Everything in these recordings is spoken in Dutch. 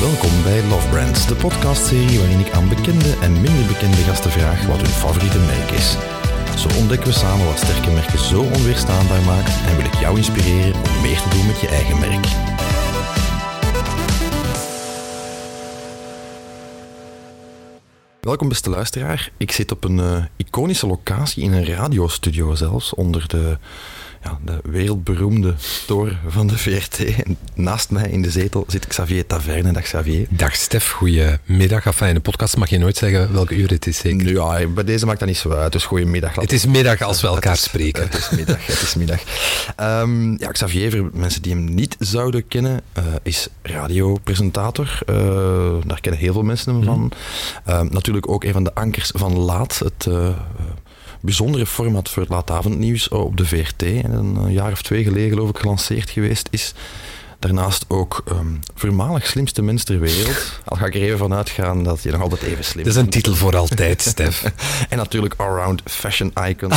Welkom bij Love Brands, de podcastserie waarin ik aan bekende en minder bekende gasten vraag wat hun favoriete merk is. Zo ontdekken we samen wat sterke merken zo onweerstaanbaar maakt en wil ik jou inspireren om meer te doen met je eigen merk. Welkom beste luisteraar. Ik zit op een uh, iconische locatie in een radiostudio zelfs, onder de ja, de wereldberoemde toren van de VRT. En naast mij in de zetel zit Xavier Taverne. Dag Xavier. Dag Stef, goedemiddag. Enfin, in de podcast mag je nooit zeggen welke uur het is, zeker? Ja, bij deze maakt dat niet zo uit. Dus goedemiddag. Het is middag als we elkaar spreken. Het is middag, het is middag. Um, ja, Xavier, voor mensen die hem niet zouden kennen, uh, is radiopresentator. Uh, daar kennen heel veel mensen hem van. Mm. Uh, natuurlijk ook een van de ankers van Laat, het bijzondere format voor het laatavondnieuws op de VRT. En een jaar of twee geleden geloof ik gelanceerd geweest is. Daarnaast ook um, voormalig slimste mens ter wereld. Al ga ik er even van uitgaan dat je nog altijd even slim bent. Dat is een titel voor altijd, Stef. en natuurlijk allround fashion icon.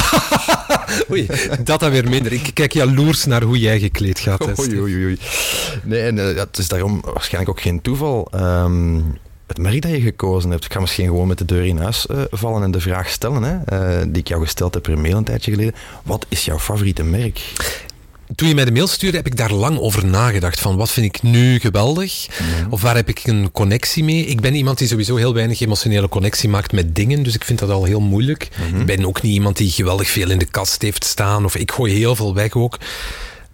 oei, dat dan weer minder. Ik kijk jaloers naar hoe jij gekleed gaat. oei, oei, oei. Nee, en uh, het is daarom waarschijnlijk ook geen toeval. Um, het merk dat je gekozen hebt. Ik ga misschien gewoon met de deur in huis uh, vallen en de vraag stellen, hè, uh, die ik jou gesteld heb per mail een tijdje geleden. Wat is jouw favoriete merk? Toen je mij de mail stuurde, heb ik daar lang over nagedacht. Van wat vind ik nu geweldig? Mm. Of waar heb ik een connectie mee? Ik ben iemand die sowieso heel weinig emotionele connectie maakt met dingen. Dus ik vind dat al heel moeilijk. Mm -hmm. Ik ben ook niet iemand die geweldig veel in de kast heeft staan. Of ik gooi heel veel weg ook.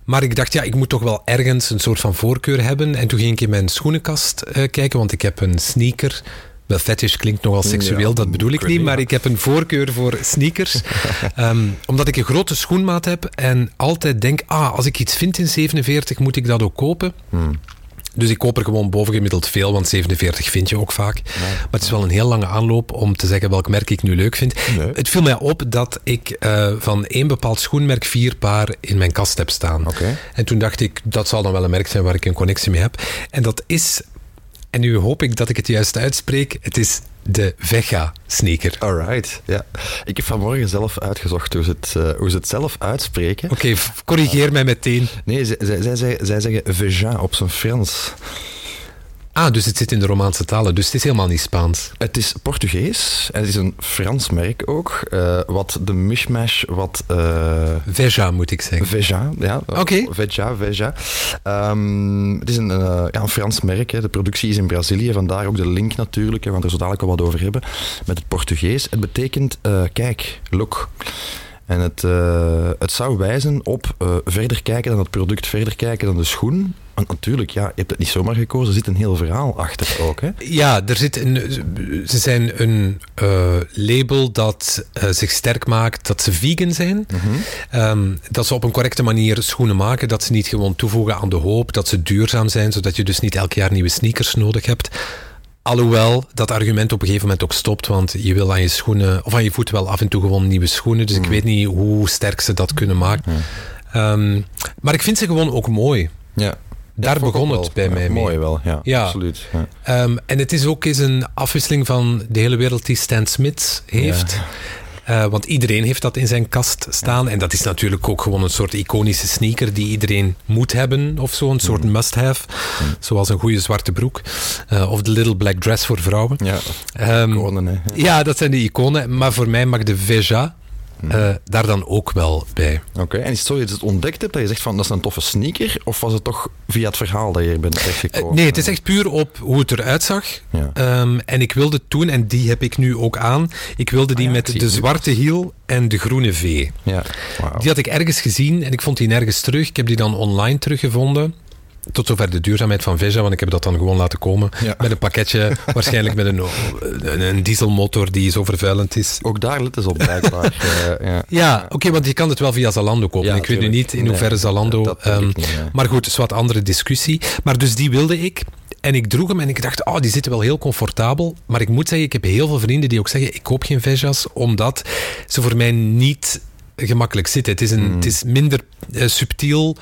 Maar ik dacht, ja, ik moet toch wel ergens een soort van voorkeur hebben. En toen ging ik in mijn schoenenkast uh, kijken, want ik heb een sneaker. Wel, fetish klinkt nogal seksueel, ja, dat bedoel ik niet. Maar ik heb een voorkeur voor sneakers. um, omdat ik een grote schoenmaat heb en altijd denk, ah, als ik iets vind in 47, moet ik dat ook kopen. Hmm. Dus ik koop er gewoon bovengemiddeld veel, want 47 vind je ook vaak. Maar het is wel een heel lange aanloop om te zeggen welk merk ik nu leuk vind. Het viel mij op dat ik uh, van één bepaald schoenmerk vier paar in mijn kast heb staan. Okay. En toen dacht ik, dat zal dan wel een merk zijn waar ik een connectie mee heb. En dat is, en nu hoop ik dat ik het juist uitspreek, het is de Vega sneaker. Alright, ja. Ik heb vanmorgen zelf uitgezocht hoe ze het, uh, hoe ze het zelf uitspreken. Oké, okay, corrigeer uh, mij meteen. Nee, zij, zij, zij, zij zeggen Vega op zijn Frans. Ah, dus het zit in de Romaanse talen, dus het is helemaal niet Spaans. Het is Portugees en het is een Frans merk ook. Uh, wat de mishmash, wat... Uh, Veja moet ik zeggen. Veja, ja. Oké. Okay. Veja, Veja. Um, het is een, uh, ja, een Frans merk. Hè. De productie is in Brazilië, vandaar ook de link natuurlijk, hè, want er zullen dadelijk al wat over hebben, met het Portugees. Het betekent, kijk, look. En het, het zou wijzen op verder kijken dan het product, verder kijken dan de schoen. Want natuurlijk, ja, je hebt het niet zomaar gekozen, er zit een heel verhaal achter ook. Hè? Ja, er zit een, ze zijn een uh, label dat zich sterk maakt dat ze vegan zijn. Mm -hmm. um, dat ze op een correcte manier schoenen maken, dat ze niet gewoon toevoegen aan de hoop, dat ze duurzaam zijn, zodat je dus niet elk jaar nieuwe sneakers nodig hebt. Alhoewel dat argument op een gegeven moment ook stopt, want je wil aan je schoenen, of aan je voet wel af en toe gewoon nieuwe schoenen. Dus mm. ik weet niet hoe sterk ze dat kunnen maken. Mm. Um, maar ik vind ze gewoon ook mooi. Ja. Daar begon het bij mij mooi mee. wel, ja, ja. absoluut. Ja. Um, en het is ook eens een afwisseling van de hele wereld die Stan Smith heeft. Uh, want iedereen heeft dat in zijn kast staan. Ja. En dat is natuurlijk ook gewoon een soort iconische sneaker die iedereen moet hebben. Of zo, een soort mm. must-have. Mm. Zoals een goede zwarte broek. Uh, of de little black dress voor vrouwen. Ja, um, iconen. Hè. Ja, dat zijn de iconen. Maar voor mij mag de Veja uh, daar dan ook wel bij. Oké, okay. en is het zo dat je het ontdekt hebt dat je zegt van dat is een toffe sneaker? Of was het toch via het verhaal dat je er bent terechtgekomen? Uh, nee, het is echt puur op hoe het eruit zag. Ja. Um, en ik wilde toen, en die heb ik nu ook aan, ik wilde die ah, ja, met de zwarte hiel en de groene V. Ja. Wow. Die had ik ergens gezien en ik vond die nergens terug. Ik heb die dan online teruggevonden tot zover de duurzaamheid van Veja, want ik heb dat dan gewoon laten komen. Ja. Met een pakketje, waarschijnlijk met een, een, dieselmotor die zo vervuilend is. Ook daar letten ze op, blijkbaar. uh, ja, ja oké, okay, want je kan het wel via Zalando kopen. ik weet nu niet in hoeverre nee, Zalando... Um, niet, maar goed, is wat andere discussie. Maar dus die wilde ik. En ik droeg hem en ik dacht, oh, die zitten wel heel comfortabel. Maar ik moet zeggen, ik heb heel veel vrienden die ook zeggen, ik koop geen Vejas, omdat ze voor mij niet gemakkelijk zitten. Het is, een, mm. het is minder uh, subtiel...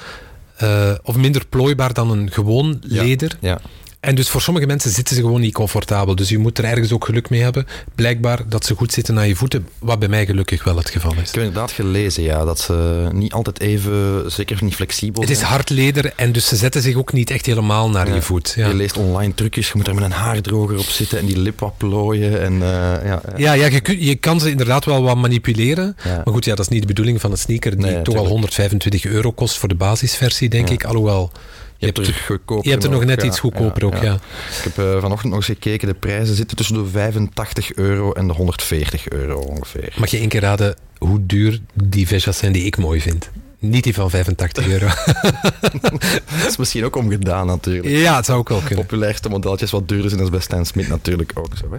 Uh, of minder plooibaar dan een gewoon leder. Ja. En dus voor sommige mensen zitten ze gewoon niet comfortabel. Dus je moet er ergens ook geluk mee hebben. Blijkbaar dat ze goed zitten aan je voeten, wat bij mij gelukkig wel het geval is. Ik heb inderdaad gelezen, ja, dat ze niet altijd even, zeker niet flexibel Het is zijn. hardleder en dus ze zetten zich ook niet echt helemaal naar Ja. je voet. Ja. Je leest online trucjes, je moet er met een haardroger op zitten en die lip wat plooien. En, eh, ja, ja. Ja, je, kun- je kan ze inderdaad wel wat manipuleren. Maar goed, ja, dat is niet de bedoeling van een sneaker die Nee, toch al tuurlijk. 125 euro kost voor de basisversie, denk ik. Alhoewel, Je hebt er goedkoper je hebt er nog net ja, iets goedkoper ook, ja. Ik heb eh, vanochtend nog eens gekeken, de prijzen zitten tussen de 85 euro en de 140 euro ongeveer. Mag je één keer raden hoe duur die Vejas zijn die ik mooi vind? Niet die van 85 euro. Dat is misschien ook omgedaan natuurlijk. ja, het zou ook wel kunnen. populairste modelletjes wat duurder zijn, is bij Stan Smith natuurlijk ook zo. Hè.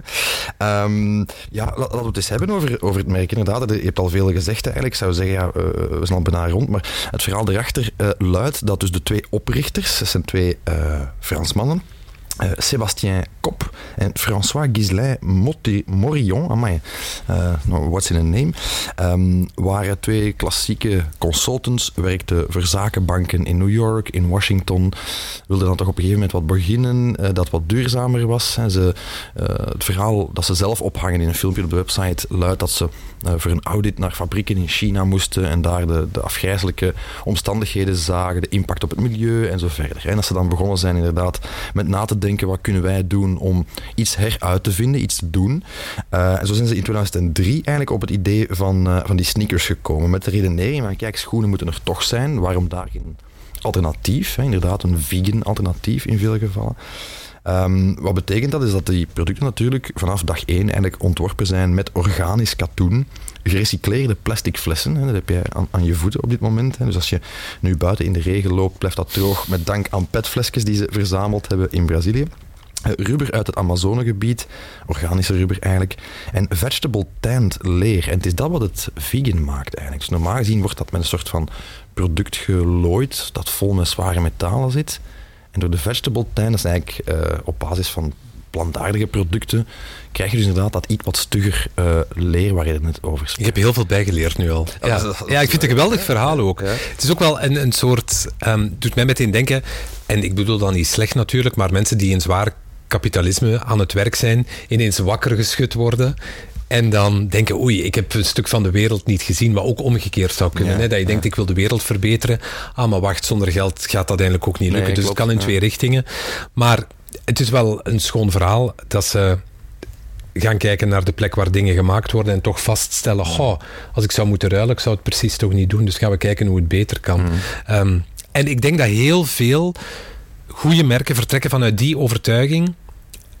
Ehm, ja, la- laten we het eens hebben over, over het merk. Inderdaad, je hebt al veel gezegd eigenlijk. Ik zou zeggen, ja, eh, we zijn al bijna rond. Maar het verhaal erachter eh, luidt dat dus de twee oprichters, dat zijn twee eh, Fransmannen, eh, Sébastien Kop en François Gislain Motti- Morillon, amai, nou, what's in a name, ehm, waren twee klassieke consultants, werkten voor zakenbanken in New York, in Washington, wilden dan toch op een gegeven moment wat beginnen eh, dat wat duurzamer was. Het verhaal dat ze zelf ophangen in een filmpje op de website luidt dat ze voor een audit naar fabrieken in China moesten en daar de, de afgrijzelijke omstandigheden zagen, de impact op het milieu en zo verder. En dat ze dan begonnen zijn inderdaad met na te denken wat kunnen wij doen om iets heruit te vinden, iets te doen. Eh, en zo zijn ze in 2003 eigenlijk op het idee van, eh, van die sneakers gekomen met de redenering van kijk, schoenen moeten er toch zijn, waarom daar geen alternatief, inderdaad een vegan alternatief in veel gevallen. Ehm, wat betekent dat? Is dat die producten natuurlijk vanaf dag één eigenlijk ontworpen zijn met organisch katoen, gerecycleerde plastic flessen. Hè, dat heb je aan, aan je voeten op dit moment. Hè. Dus als je nu buiten in de regen loopt, blijft dat droog met dank aan petflesjes die ze verzameld hebben in Brazilië. Eh, Rubber uit het Amazonegebied, organische rubber eigenlijk. En vegetable tanned leer. En het is dat wat het vegan maakt eigenlijk. Dus normaal gezien wordt dat met een soort van product gelooid dat vol met zware metalen zit. En door de vegetable tan, dat is eigenlijk eh, op basis van plantaardige producten, krijg je dus inderdaad dat iets wat stugger eh, leer waar je het net over Ik sprak. heb heel veel bijgeleerd nu al. Ja, ik vind het een geweldig verhaal ook. Ja. Het is ook wel een, een soort... ehm doet mij meteen denken... En ik bedoel dan niet slecht natuurlijk, maar mensen die in zwaar kapitalisme aan het werk zijn, ineens wakker geschud worden. En dan denken, oei, ik heb een stuk van de wereld niet gezien, wat ook omgekeerd zou kunnen. Ja, hè? Dat je denkt, ja. ik wil de wereld verbeteren. Ah, maar wacht, zonder geld gaat dat eigenlijk ook niet Nee, lukken. dus het kan in twee richtingen. Maar het is wel een schoon verhaal dat ze gaan kijken naar de plek waar dingen gemaakt worden en toch vaststellen, goh, als ik zou moeten ruilen, ik zou het precies toch niet doen, dus gaan we kijken hoe het beter kan. Ehm, en ik denk dat heel veel goede merken vertrekken vanuit die overtuiging.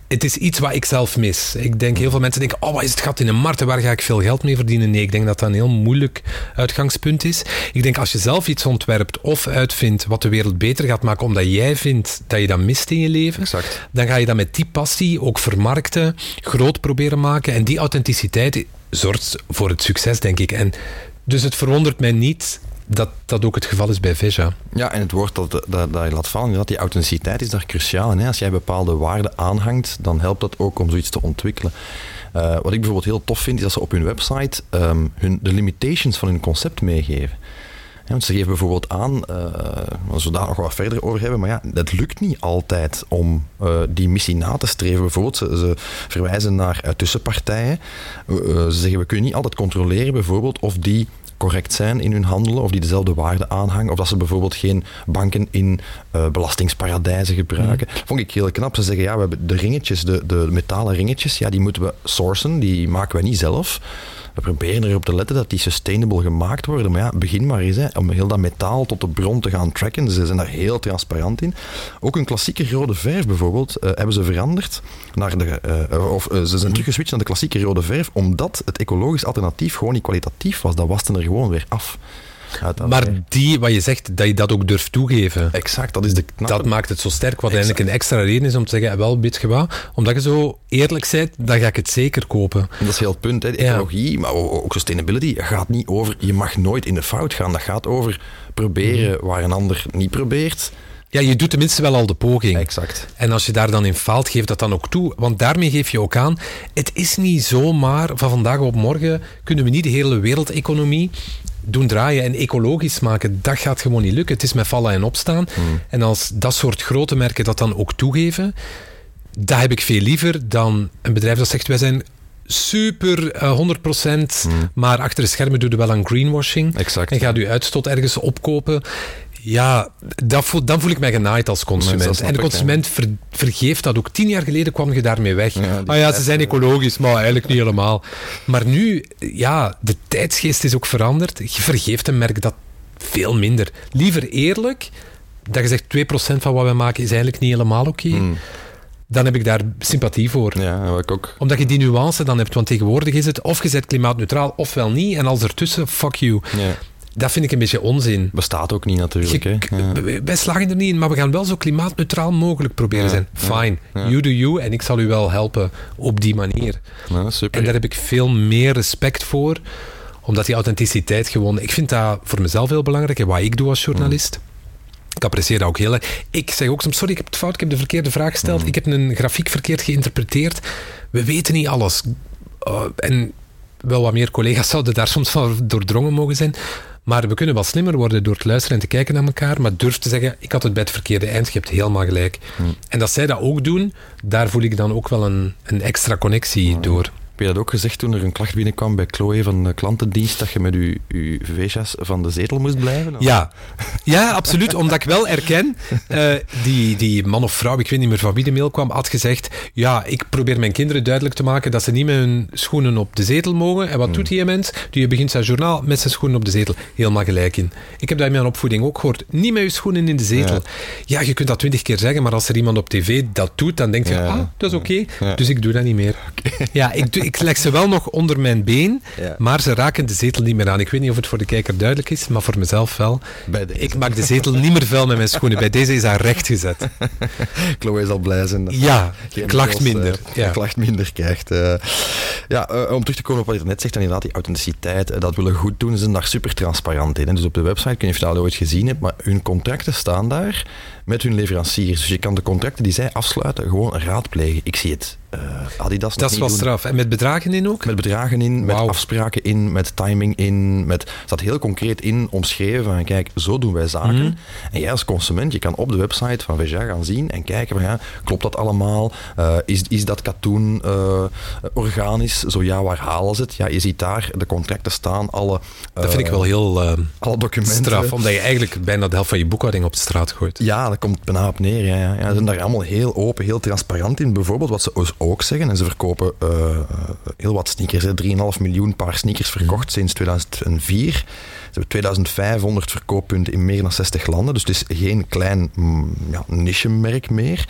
Het is iets wat ik zelf mis. Ik denk, heel veel mensen denken, oh, wat is het gat in de markt en waar ga ik veel geld mee verdienen? Nee, ik denk dat dat een heel moeilijk uitgangspunt is. Ik denk, als je zelf iets ontwerpt of uitvindt wat de wereld beter gaat maken, omdat jij vindt dat je dat mist in je leven, Exact. dan ga je dat met die passie ook vermarkten, groot proberen maken. En die authenticiteit zorgt voor het succes, denk ik. En dus het verwondert mij niet dat dat ook het geval is bij Veja. Ja, en het woord dat, dat, dat je laat vallen, inderdaad, die authenticiteit is daar cruciaal. Hè? Als jij bepaalde waarden aanhangt, dan helpt dat ook om zoiets te ontwikkelen. Eh, wat ik bijvoorbeeld heel tof vind, is dat ze op hun website ehm, hun, de limitations van hun concept meegeven. Ja, want ze geven bijvoorbeeld aan, eh we daar nog wat verder over hebben, maar ja, het lukt niet altijd om eh, die missie na te streven. Bijvoorbeeld, ze, ze verwijzen naar tussenpartijen. Ze zeggen, we kunnen niet altijd controleren bijvoorbeeld of die correct zijn in hun handelen, of die dezelfde waarden aanhangen, of dat ze bijvoorbeeld geen banken in eh, belastingsparadijzen gebruiken. Vond ik heel knap. Ze zeggen, ja, we hebben de ringetjes, de, de metalen ringetjes, ja, die moeten we sourcen, die maken wij niet zelf. We proberen erop te letten dat die sustainable gemaakt worden. Maar ja, begin maar eens hè, om heel dat metaal tot de bron te gaan trekken. Ze zijn daar heel transparant in. Ook een klassieke rode verf bijvoorbeeld eh, hebben ze veranderd. Naar de, eh, of eh, ze zijn teruggeswitcht naar de klassieke rode verf, omdat het ecologisch alternatief gewoon niet kwalitatief was. Dat waste er gewoon weer af. Maar die, wat je zegt, dat je dat ook durft toegeven. Exact, dat is de knappe. Dat maakt het zo sterk, wat eigenlijk een extra reden is om te zeggen, wel, weet je wat, omdat je zo eerlijk bent, dan ga ik het zeker kopen. Dat is heel het punt. Hè. Ja. ecologie, maar ook ook sustainability, gaat niet over je mag nooit in de fout gaan. Dat gaat over proberen Mhm. waar een ander niet probeert. Ja, je doet tenminste wel al de poging. Exact. En als je daar dan in faalt, geef dat dan ook toe. Want daarmee geef je ook aan, het is niet zomaar van vandaag op morgen kunnen we niet de hele wereldeconomie doen draaien en ecologisch maken, dat gaat gewoon niet lukken. Het is met vallen en opstaan. Hmm. En als dat soort grote merken dat dan ook toegeven, dat heb ik veel liever dan een bedrijf dat zegt, wij zijn super eh, 100%, maar achter de schermen doe je wel aan greenwashing. Hmm. Exact. En gaat u uitstoot ergens opkopen. Ja, dat voel, dan voel ik mij genaaid als consument. en de consument ver- vergeeft dat ook. Tien jaar geleden kwam je daarmee weg. Ja, ah ja, ze zijn ecologisch, maar eigenlijk niet helemaal. Maar nu, ja, de tijdsgeest is ook veranderd. Je vergeeft een merk dat veel minder. Liever eerlijk, dat je zegt 2% van wat we maken is eigenlijk niet helemaal oké. Hmm. Dan heb ik daar sympathie voor. Ja, ik ook. Omdat je die nuance dan hebt. Want tegenwoordig is het of je zet klimaatneutraal ofwel niet. En als ertussen, fuck you. Ja. Dat vind ik een beetje onzin. Bestaat ook niet natuurlijk. Je- hè. Ja. wij- slagen er niet in, maar we gaan wel zo klimaatneutraal mogelijk proberen Ja, zijn. Fine. ja. You do you en ik zal u wel helpen op die manier. Super. En daar heb ik veel meer respect voor, omdat die authenticiteit gewoon... Ik vind dat voor mezelf heel belangrijk en wat ik doe als journalist. Ik apprecieer dat ook heel erg. Ik zeg ook soms, sorry, ik heb het fout, ik heb de verkeerde vraag gesteld. Ik heb een grafiek verkeerd geïnterpreteerd. We weten niet alles. Uh, en wel wat meer collega's zouden daar soms wel doordrongen mogen zijn. Maar we kunnen wel slimmer worden door te luisteren en te kijken naar elkaar. Maar durf te zeggen, ik had het bij het verkeerde eind, je hebt helemaal gelijk. En dat zij dat ook doen, daar voel ik dan ook wel een, een extra connectie door. Heb je dat ook gezegd toen er een klacht binnenkwam bij Chloe van de klantendienst dat je met je, je van de zetel moest blijven? Ja, ja absoluut. Omdat ik wel erken, eh, die, die man of vrouw, ik weet niet meer van wie de mail kwam, had gezegd, ja, ik probeer mijn kinderen duidelijk te maken dat ze niet met hun schoenen op de zetel mogen. En wat doet die mens? Die begint zijn journaal met zijn schoenen op de zetel. Helemaal gelijk in. Ik heb dat in mijn opvoeding ook gehoord. Niet met je schoenen in de zetel. Ja, Ja. je kunt dat twintig keer zeggen, maar als er iemand op tv dat doet, dan denk je, Ja. ah, dat is oké. Ja. Dus ik doe dat niet meer. Ja, ik, doe- ik leg ze wel nog onder mijn been, Ja. maar ze raken de zetel niet meer aan. Ik weet niet of het voor de kijker duidelijk is, maar voor mezelf wel. Ik maak de zetel niet meer vuil met mijn schoenen. Bij deze is hij recht gezet. Chloe zal blij zijn. dat Ja, geen klacht minder. eh, Ja. klacht minder krijgt. eh. ja, eh, om terug te komen op wat je net zegt, dan inderdaad die authenticiteit, eh, dat willen goed doen, ze zijn daar super transparant in. Dus op de website, weet niet of je dat ooit gezien hebt, maar hun contracten staan daar met hun leveranciers. Dus je kan de contracten die zij afsluiten gewoon raadplegen. Ik zie het. Eh, Adidas Dat is wel doen. straf. En met bedragen in ook? Met bedragen in, met afspraken in, met timing in. Met, staat heel concreet in, omschreven van kijk, zo doen wij zaken. Mhm. En jij als consument, je kan op de website van Veja gaan zien en kijken van ja, klopt dat allemaal? Eh, is, is dat katoen eh, organisch? Zo ja, waar halen ze het? Ja, je ziet daar de contracten staan, alle, Dat vind ik wel heel alle documenten. straf, omdat je eigenlijk bijna de helft van je boekhouding op de straat gooit. Ja, dat komt bijna op neer. Ja, ja. ja, ze zijn daar allemaal heel open, heel transparant in. Bijvoorbeeld wat ze ook zeggen, en ze verkopen eh, eh, heel wat sneakers. hè. 3,5 miljoen paar sneakers verkocht sinds 2004. Ze hebben 2500 verkooppunten in meer dan 60 landen. Dus het is geen klein mm, ja, niche-merk meer.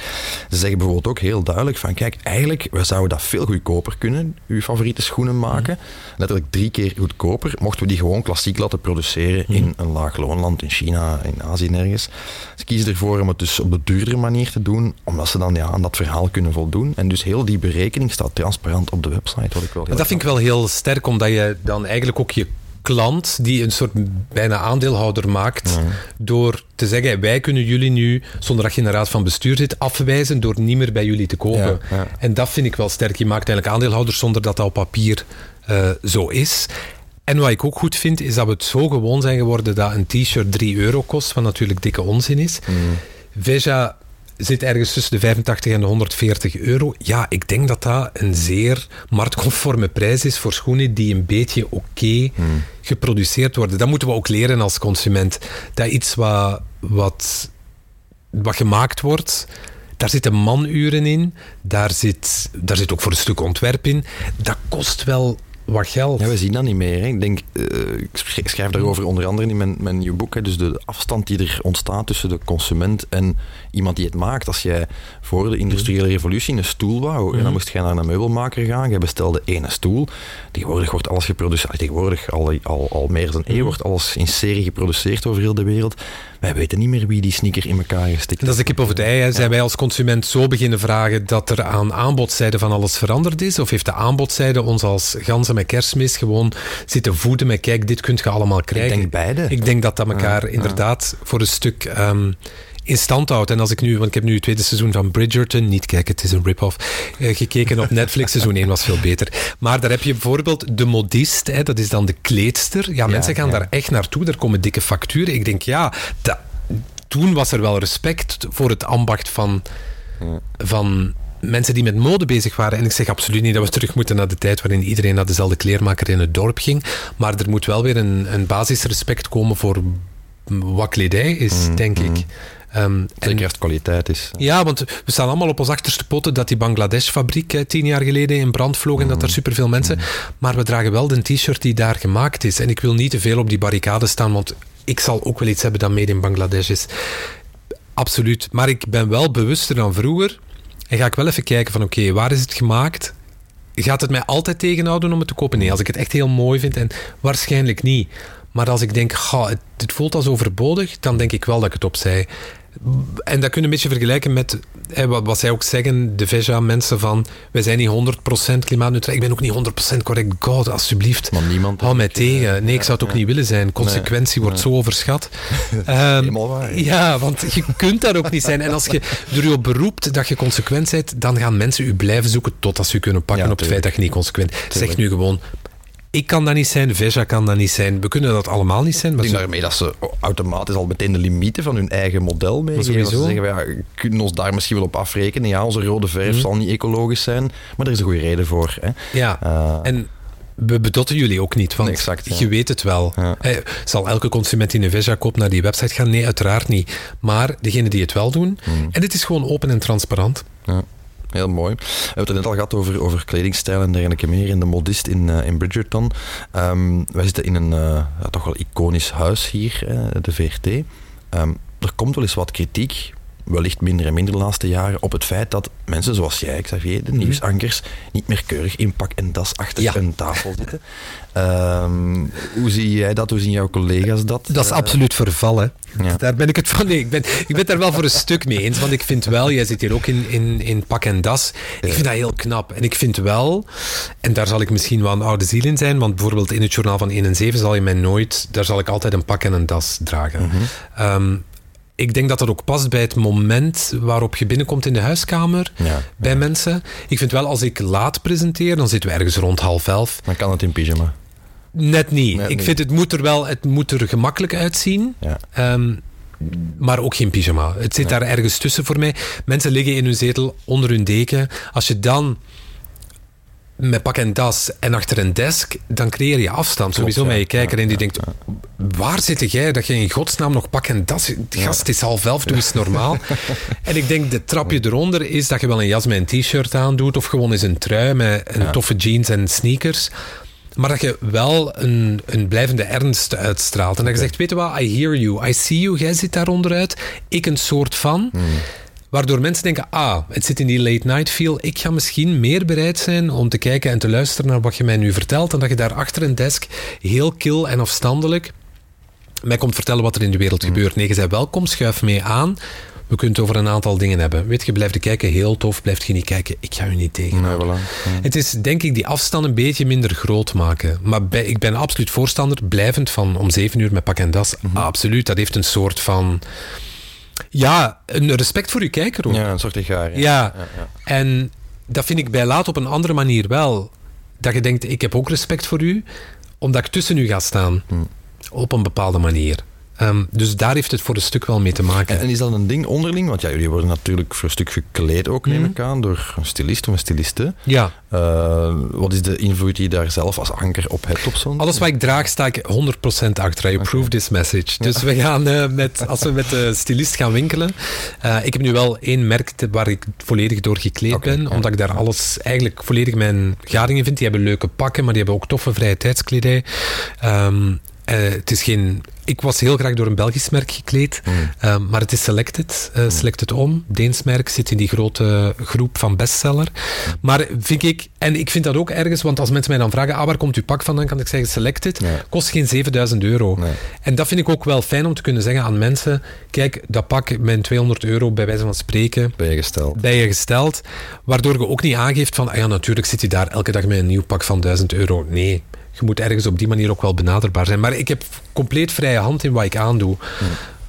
Ze zeggen bijvoorbeeld ook heel duidelijk van kijk, eigenlijk, we zouden dat veel goedkoper kunnen, uw favoriete schoenen maken. Letterlijk drie keer goedkoper, mochten we die gewoon klassiek laten produceren in een laagloonland, in China, in Azië nergens. Ze kiezen ervoor om het dus op de duurdere manier te doen, omdat ze dan ja, aan dat verhaal kunnen voldoen. En dus heel die berekening staat transparant op de website, wat ik wel Dat vind ik wel heel sterk, omdat je dan eigenlijk ook je klant, die een soort bijna aandeelhouder maakt, door te zeggen, wij kunnen jullie nu, zonder dat je in een raad van bestuur zit, afwijzen door niet meer bij jullie te kopen. Ja, ja. En dat vind ik wel sterk. Je maakt eigenlijk aandeelhouders zonder dat dat op papier eh, zo is. En wat ik ook goed vind, is dat we het zo gewoon zijn geworden dat een t-shirt 3 euro kost, wat natuurlijk dikke onzin is. Veja zit ergens tussen de 85 en de 140 euro. Ja, ik denk dat dat een zeer marktconforme prijs is voor schoenen die een beetje oké geproduceerd worden. Dat moeten we ook leren als consument. Dat iets wat, wat, wat gemaakt wordt, daar zitten manuren in, daar zit, daar zit ook voor een stuk ontwerp in. Dat kost wel wat geld. Ja, we zien dat niet meer. Hè. Ik, denk, eh, ik sch- ik schrijf daarover onder andere in mijn, mijn nieuw boek. Hè. Dus de afstand die er ontstaat tussen de consument en iemand die het maakt. Als jij voor de industriële revolutie een stoel wou, en dan moest jij naar een meubelmaker gaan. Jij bestelde ene stoel. Tegenwoordig wordt alles geproduceerd. Tegenwoordig, al, al, al meer dan een eeuw, wordt alles in serie geproduceerd over heel de wereld. Wij weten niet meer wie die sneaker in elkaar gestikt Dat is de kip of het ei. Hè. Zijn wij als consument zo beginnen vragen dat er aan aanbodzijde van alles veranderd is? Of heeft de aanbodzijde ons als ganzen met kerstmis gewoon zitten voeden met kijk, dit kunt je allemaal krijgen. Ik denk beide. Ik denk dat dat elkaar inderdaad voor een stuk um, in stand houdt. En als ik nu, want ik heb nu het tweede seizoen van Bridgerton, niet kijken, het is een rip-off, uh, gekeken op Netflix. seizoen 1 was veel beter. Maar daar heb je bijvoorbeeld de modist, hè, dat is dan de kleedster. Ja, mensen gaan daar echt naartoe, daar komen dikke facturen. Ik denk, ja, dat, toen was er wel respect voor het ambacht van, van mensen die met mode bezig waren. En ik zeg absoluut niet dat we terug moeten naar de tijd waarin iedereen naar dezelfde kleermaker in het dorp ging. Maar er moet wel weer een, een basisrespect komen voor wat kledij is, Mm, denk ik. Um, Zeker als het kwaliteit is. Ja, want we staan allemaal op ons achterste potten dat die Bangladesh-fabriek tien jaar geleden in brand vloog en dat er superveel mensen... Maar we dragen wel de t-shirt die daar gemaakt is. En ik wil niet te veel op die barricade staan, want ik zal ook wel iets hebben dat made in Bangladesh is. Absoluut. Maar ik ben wel bewuster dan vroeger. En ga ik wel even kijken van oké, okay, waar is het gemaakt? Gaat het mij altijd tegenhouden om het te kopen? Nee, als ik het echt heel mooi vind en waarschijnlijk niet. Maar als ik denk, ga, het, het, voelt als overbodig, dan denk ik wel dat ik het opzij. En dat kun je een beetje vergelijken met hè, wat, wat zij ook zeggen, de Veja-mensen van wij zijn niet 100% klimaatneutraal. Ik ben ook niet 100% correct. God, alsjeblieft. Maar niemand hou mij tegen. Nee, ik zou het ook ja. niet willen zijn. Consequentie Nee, wordt nee. zo overschat. um, waar. ja, want je kunt daar ook niet zijn. En als je er je op beroept dat je consequent bent, dan gaan mensen u blijven zoeken totdat ze u kunnen pakken Ja, op het feit dat je niet consequent bent. Zeg nu gewoon, ik kan dat niet zijn, Veja kan dat niet zijn. We kunnen dat allemaal niet zijn. Ik denk daarmee dat ze automatisch al meteen de limieten van hun eigen model meegeven. Ze zeggen, ja, we kunnen ons daar misschien wel op afrekenen. Ja, onze rode verf Mhm. zal niet ecologisch zijn, maar er is een goede reden voor. Hè. Ja, Eh, en we bedotten jullie ook niet, want Nee, exact, ja. je weet het wel. Ja. Zal elke consument die een Veja koopt naar die website gaan? Nee, uiteraard niet. Maar degenen die het wel doen, Mhm. en het is gewoon open en transparant. Ja, heel mooi. We hebben het net al gehad over, over kledingstijl en dergelijke meer in de modist in, eh, in Bridgerton. Ehm, wij zitten in een eh, ja, toch wel iconisch huis hier, de VRT. Ehm, er komt wel eens wat kritiek, wellicht minder en minder de laatste jaren, op het feit dat mensen zoals jij, Xavier, de nieuwsankers, niet meer keurig in pak en das achter Ja. een tafel zitten. Ehm, hoe zie jij dat? Hoe zien jouw collega's dat? Dat is Eh, absoluut vervallen. Ja. Daar ben ik het van. Nee, ik ben, ik ben het daar wel voor een stuk mee eens. Want ik vind wel, jij zit hier ook in, in, in pak en das. Ik vind dat heel knap. En ik vind wel, en daar zal ik misschien wel een oude ziel in zijn. Want bijvoorbeeld in het journaal van 1 en 7 zal je mij nooit, daar zal ik altijd een pak en een das dragen. Ehm, ik denk dat dat ook past bij het moment waarop je binnenkomt in de huiskamer Ja, bij mensen. Ik vind wel, als ik laat presenteer, dan zitten we ergens rond half elf. Dan kan het in pyjama. Net niet. Net ik niet. vind het moet er wel, het moet er gemakkelijk uitzien. Ja. Ehm, maar ook geen pyjama. Het zit daar ergens tussen voor mij. Mensen liggen in hun zetel onder hun deken. Als je dan met pak en das en achter een desk, dan creëer je afstand. Sowieso ja. met je kijker Ja, en die denkt, waar zit jij dat je in godsnaam nog pak en das... Gast, het is half elf, doe eens normaal. en ik denk, de trapje eronder is dat je wel een jas met een t-shirt aandoet of gewoon eens een trui met een toffe jeans en sneakers. Maar dat je wel een, een blijvende ernst uitstraalt. En dat je zegt, weet je wat, I hear you, I see you, jij zit daar onderuit. Ik een soort van. Waardoor mensen denken, ah, het zit in die late night feel. Ik ga misschien meer bereid zijn om te kijken en te luisteren naar wat je mij nu vertelt. En dat je daar achter een desk heel kil en afstandelijk mij komt vertellen wat er in de wereld gebeurt. Nee, je zei welkom, schuif mee aan. We kunnen het over een aantal dingen hebben. Weet je, blijf je kijken, heel tof. Blijf je niet kijken, ik ga u niet tegen. Nee, voilà. Ja. Het is denk ik die afstand een beetje minder groot maken. Maar bij- ik ben absoluut voorstander, blijvend van om zeven uur met pak en das. Absoluut, dat heeft een soort van... Ja, een respect voor uw kijker ook. Ja, een soort egaar. Ja. ja, ja. En dat vind ik bij laat op een andere manier wel. Dat je denkt, ik heb ook respect voor u, omdat ik tussen u ga staan. Hmm. Op een bepaalde manier. Ehm, dus daar heeft het voor een stuk wel mee te maken. En, en is dat een ding onderling? Want ja, jullie worden natuurlijk voor een stuk gekleed ook, neem Mhm. ik aan, door een stylist of een styliste. ja, Eh, wat is de invloed die je daar zelf als anker op hebt op zo'n... alles wat ik draag sta ik 100% achter. I approve this message. Dus we gaan eh, met, als we met de stylist gaan winkelen. eh, ik heb nu wel één merk waar ik volledig door gekleed ben. Omdat ik daar alles eigenlijk volledig mijn garingen vind. Die hebben leuke pakken, maar die hebben ook toffe vrije tijdskledij. Ehm, eh, het is geen ik was heel graag door een Belgisch merk gekleed, Mm. ehm, maar het is Selected. eh, Selected Om, Deens merk, zit in die grote groep van bestseller. Maar vind ik, en ik vind dat ook ergens, want als mensen mij dan vragen, ah, waar komt uw pak vandaan, kan ik zeggen Selected, kost geen 7000 euro. Nee. En dat vind ik ook wel fijn om te kunnen zeggen aan mensen, kijk, dat pak met 200 euro, bij wijze van spreken, Bijgesteld. bij je gesteld, waardoor je ook niet aangeeft van, ah ja, natuurlijk zit hij daar elke dag met een nieuw pak van 1000 euro. Nee, je moet ergens op die manier ook wel benaderbaar zijn. Maar ik heb compleet vrije hand in wat ik aandoe.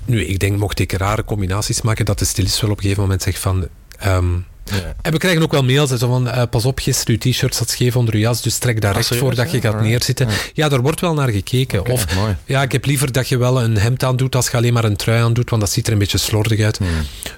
Nu, ik denk, mocht ik rare combinaties maken, dat de stylist wel op een gegeven moment zegt van... ehm, Ja. en we krijgen ook wel mails zo van, eh, pas op, gisteren uw t-shirt zat scheef onder uw jas, dus trek daar Ah, recht voor dat je gaat neerzitten. Ja, daar wordt wel naar gekeken. Of, mooi. ja, ik heb liever dat je wel een hemd aan doet als je alleen maar een trui aan doet, want dat ziet er een beetje slordig uit. Hmm.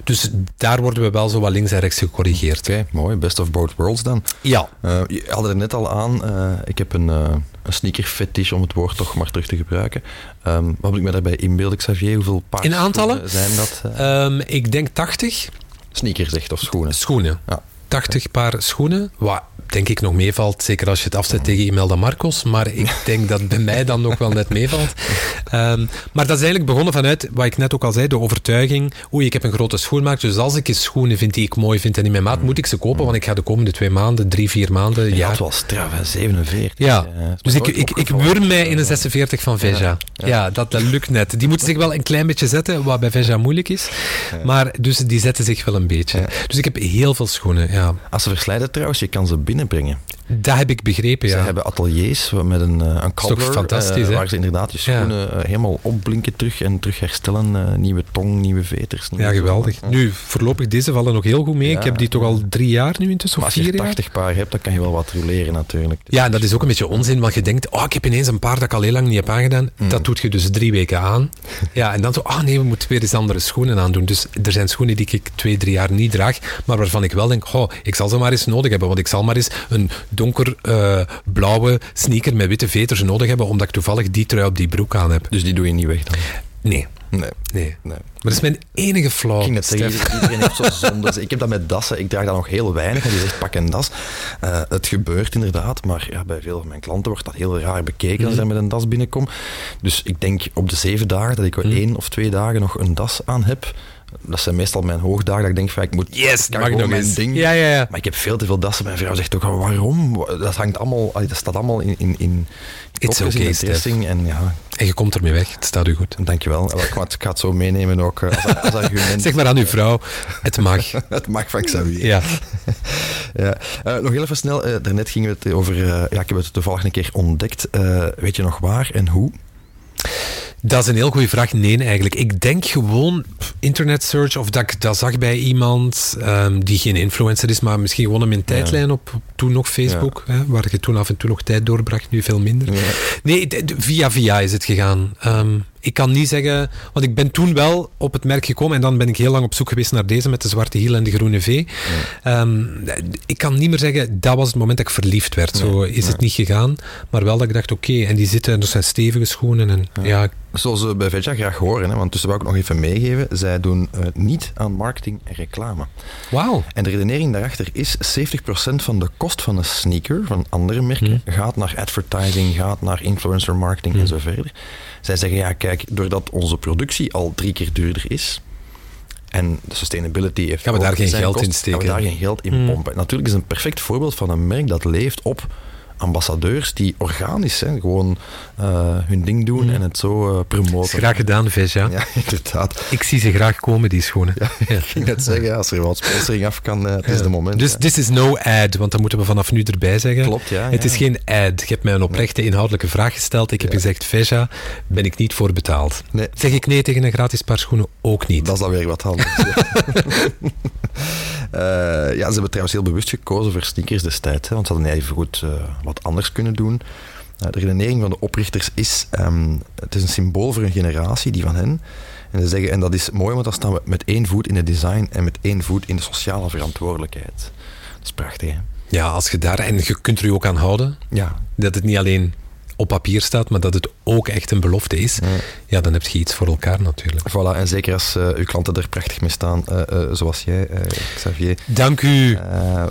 Dus daar worden we wel zo wat links en rechts gecorrigeerd. Oké, mooi. Best of both worlds dan. Ja. Eh, je had het net al aan, eh, ik heb een, eh een sneaker fetish, om het woord toch maar terug te gebruiken. Ehm, wat moet ik me daarbij inbeelden, Xavier? Hoeveel paar In aantallen? zijn dat? Ehm, ik denk 80 sneakers echt, of schoenen? schoenen. Ja. 80 paar schoenen. Wat denk ik nog meevalt, zeker als je het afzet tegen Imelda Marcos. Maar ik denk dat bij mij dan nog wel net meevalt. Ehm, maar dat is eigenlijk begonnen vanuit, wat ik net ook al zei, de overtuiging. Oei, ik heb een grote schoenmaak, dus als ik eens schoenen vind die ik mooi vind en in mijn maat, moet ik ze kopen, want ik ga de komende twee maanden, drie, vier maanden, Ja, ja. het was straf, hè, 47. Ja, Eh, dus ik, ik, ik wurm mij in een 46 van Veja. Ja, dat, dat lukt net. Die moeten zich wel een klein beetje zetten, wat bij Veja moeilijk is. Maar dus die zetten zich wel een beetje. Ja. Dus ik heb heel veel schoenen, ja. Als ze verslijden trouwens, je kan ze binnenbrengen. Dat heb ik begrepen, Ze ja. hebben ateliers met een, eh, een cobbler, fantastisch, eh, waar ze inderdaad je schoenen eh, helemaal opblinken terug en terug herstellen. nieuwe tong, nieuwe veters. nieuwe Ja, geweldig. Nu, voorlopig, deze vallen nog heel goed mee. Ja. ik heb die toch al drie jaar nu intussen, Maar of als je vier er jaar. 80 paar hebt, dan kan je wel wat roleren natuurlijk. Dus Ja, en dat is ook een beetje onzin, want je denkt, oh, ik heb ineens een paar dat ik al heel lang niet heb aangedaan. Mm. Dat doet je dus drie weken aan. Ja, en dan zo, ah nee, we moeten weer eens andere schoenen aandoen. Dus er zijn schoenen die ik twee, drie jaar niet draag, maar waarvan ik wel denk, oh, ik zal ze maar eens nodig hebben, want ik zal maar eens een donker eh, blauwe sneaker met witte veters nodig hebben, omdat ik toevallig die trui op die broek aan heb. Dus die doe je niet weg dan? Nee, Nee. nee. nee. Maar dat is mijn enige flaw, Ik ging net zeggen, iedereen heeft zo zondes. Ik heb dat met dassen. Ik draag dat nog heel weinig. En die zegt pak en das. Eh, het gebeurt inderdaad. Maar ja, bij veel van mijn klanten wordt dat heel raar bekeken als ik Mhm. er met een das binnenkom. Dus ik denk op de zeven dagen dat ik er Mhm. één of twee dagen nog een das aan heb. Dat zijn meestal mijn hoogdagen. Dat ik denk van ik moet... Yes, kan ik nog mijn eens. ding. Ja, ja, ja. Maar ik heb veel te veel dassen. Mijn vrouw zegt ook waarom? Dat hangt allemaal... Dat staat allemaal in... in, in It's kopjes, in okay, de. En ja, En je komt ermee weg, het staat u goed. dankjewel. Wel, Ik ga het- zo meenemen ook eh, als, als argument. Zeg maar aan uw vrouw, het mag. Het mag van Xavier. Ja. Ja. Eh, nog heel even snel, eh, daarnet gingen we het over, eh, ja, ik heb het toevallig een keer ontdekt. Eh, weet je nog waar en hoe? Dat is een heel goede vraag. Nee, eigenlijk. Ik denk gewoon internet search of dat ik dat zag bij iemand ehm, die geen influencer is, maar misschien gewoon in mijn tijdlijn op, op toen nog Facebook, hè, waar je toen af en toe nog tijd doorbracht, nu veel minder. Ja. Nee, via via is het gegaan. Ehm, ik kan niet zeggen, want ik ben toen wel op het merk gekomen en dan ben ik heel lang op zoek geweest naar deze met de zwarte hiel en de groene V. Ehm, ik kan niet meer zeggen, dat was het moment dat ik verliefd werd. Zo is het niet gegaan, maar wel dat ik dacht, oké, en die zitten, en dat zijn stevige schoenen en ja, Zoals we bij Veja graag horen, hè, want tussen wou ik nog even meegeven, zij doen eh, niet aan marketing en reclame. wauw. En de redenering daarachter is, 70% van de kost van een sneaker, van andere merken, gaat naar advertising, gaat naar influencer marketing en zo verder. Zij zeggen, ja kijk, doordat onze productie al drie keer duurder is, en de sustainability heeft Gaan we daar geen geld kost, in steken? Gaan we daar geen geld in Hmm. pompen. Natuurlijk is het een perfect voorbeeld van een merk dat leeft op ambassadeurs die organisch zijn, gewoon eh, hun ding doen en het zo Dat promoten. is graag gedaan, Vesja. Ja, inderdaad. Ik zie ze graag komen, die schoenen. Ja, ik ging net zeggen, als er wat sponsoring af kan, eh, het is de moment. Dus this is no ad, want dat moeten we vanaf nu erbij zeggen. Klopt, ja, Het is geen ad. Je hebt mij een oprechte inhoudelijke vraag gesteld. Ik heb gezegd, Vesja, ben ik niet voor betaald. Nee. Zeg ik nee tegen een gratis paar schoenen? Ook niet. Dat is dan weer wat anders. ja. Eh, ze hebben trouwens heel bewust gekozen voor sneakers destijds, hè, want ze hadden even goed wat anders kunnen doen. Eh, de redenering van de oprichters is, ehm, het is een symbool voor een generatie, die van hen. En ze zeggen, en dat is mooi, want dan staan we met één voet in het design en met één voet in de sociale verantwoordelijkheid. Dat is prachtig, hè? Ja, als je daar... En je kunt er je ook aan houden. Ja, Dat het niet alleen op papier staat, maar dat het ook echt een belofte is, ja, dan heb je iets voor elkaar natuurlijk. Voilà, en zeker als uh, uw klanten er prachtig mee staan, uh, uh, zoals jij, Xavier. Dank u.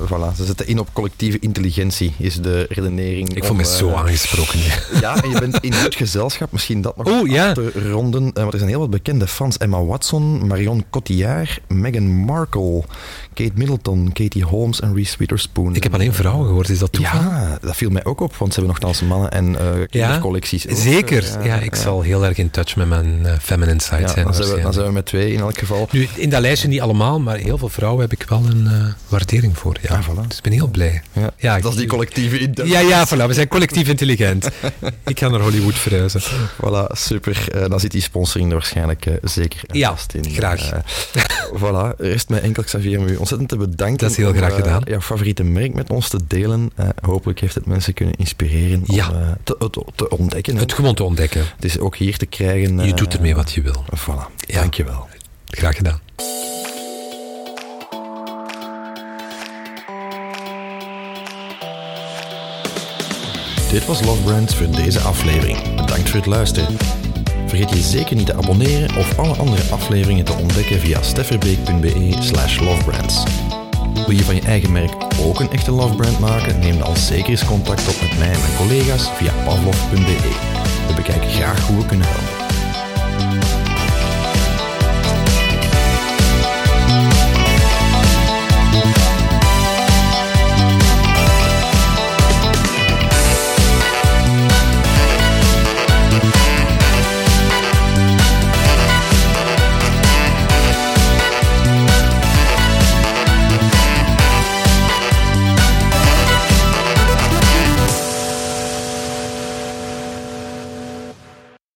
voilà, ze zetten in op collectieve intelligentie, is de redenering. Ik voel me zo aangesproken. ja, en je bent in goed gezelschap, misschien dat nog oh, ja. te ronden. want er zijn heel wat bekende fans. Emma Watson, Marion Cotillard, Meghan Markle, Kate Middleton, Katie Holmes en Reese Witherspoon. Ik heb alleen vrouwen gehoord, is dat toeval? Ja, dat viel mij ook op, want ze hebben nogthans mannen en kindercollecties. Ja, zeker. ja, ik zal heel erg in touch met mijn feminine side zijn. Dan zijn, we, dan zijn we met twee in elk geval. Nu, in dat lijstje niet allemaal, maar heel veel vrouwen heb ik wel een uh, waardering voor. Ja. Ah, voilà. Dus ik ben heel blij. Ja, dat is die collectieve intelligentie. Ja, ja, voilà. We zijn collectief intelligent. ik ga naar Hollywood verhuizen. Voilà, super. Uh, dan zit die sponsoring er waarschijnlijk uh, zeker ja, vast in. graag. voilà, rest mij enkel Xavier om u ontzettend te bedanken. Dat is heel graag gedaan. jouw favoriete merk met ons te delen. hopelijk heeft het mensen kunnen inspireren om te, te, te, ontdekken. Het gewoon te ontdekken. Het is ook hier te krijgen. je doet ermee wat je wil. Voilà, ja. dankjewel. Graag gedaan. Dit was Love Brands voor deze aflevering. Bedankt voor het luisteren. Vergeet je zeker niet te abonneren of alle andere afleveringen te ontdekken via stefferbeek.be slash lovebrands. Wil je van je eigen merk ook een echte love brand maken? Neem dan zeker eens contact op met mij en mijn collega's via pavlov.be. We bekijken graag hoe we kunnen helpen.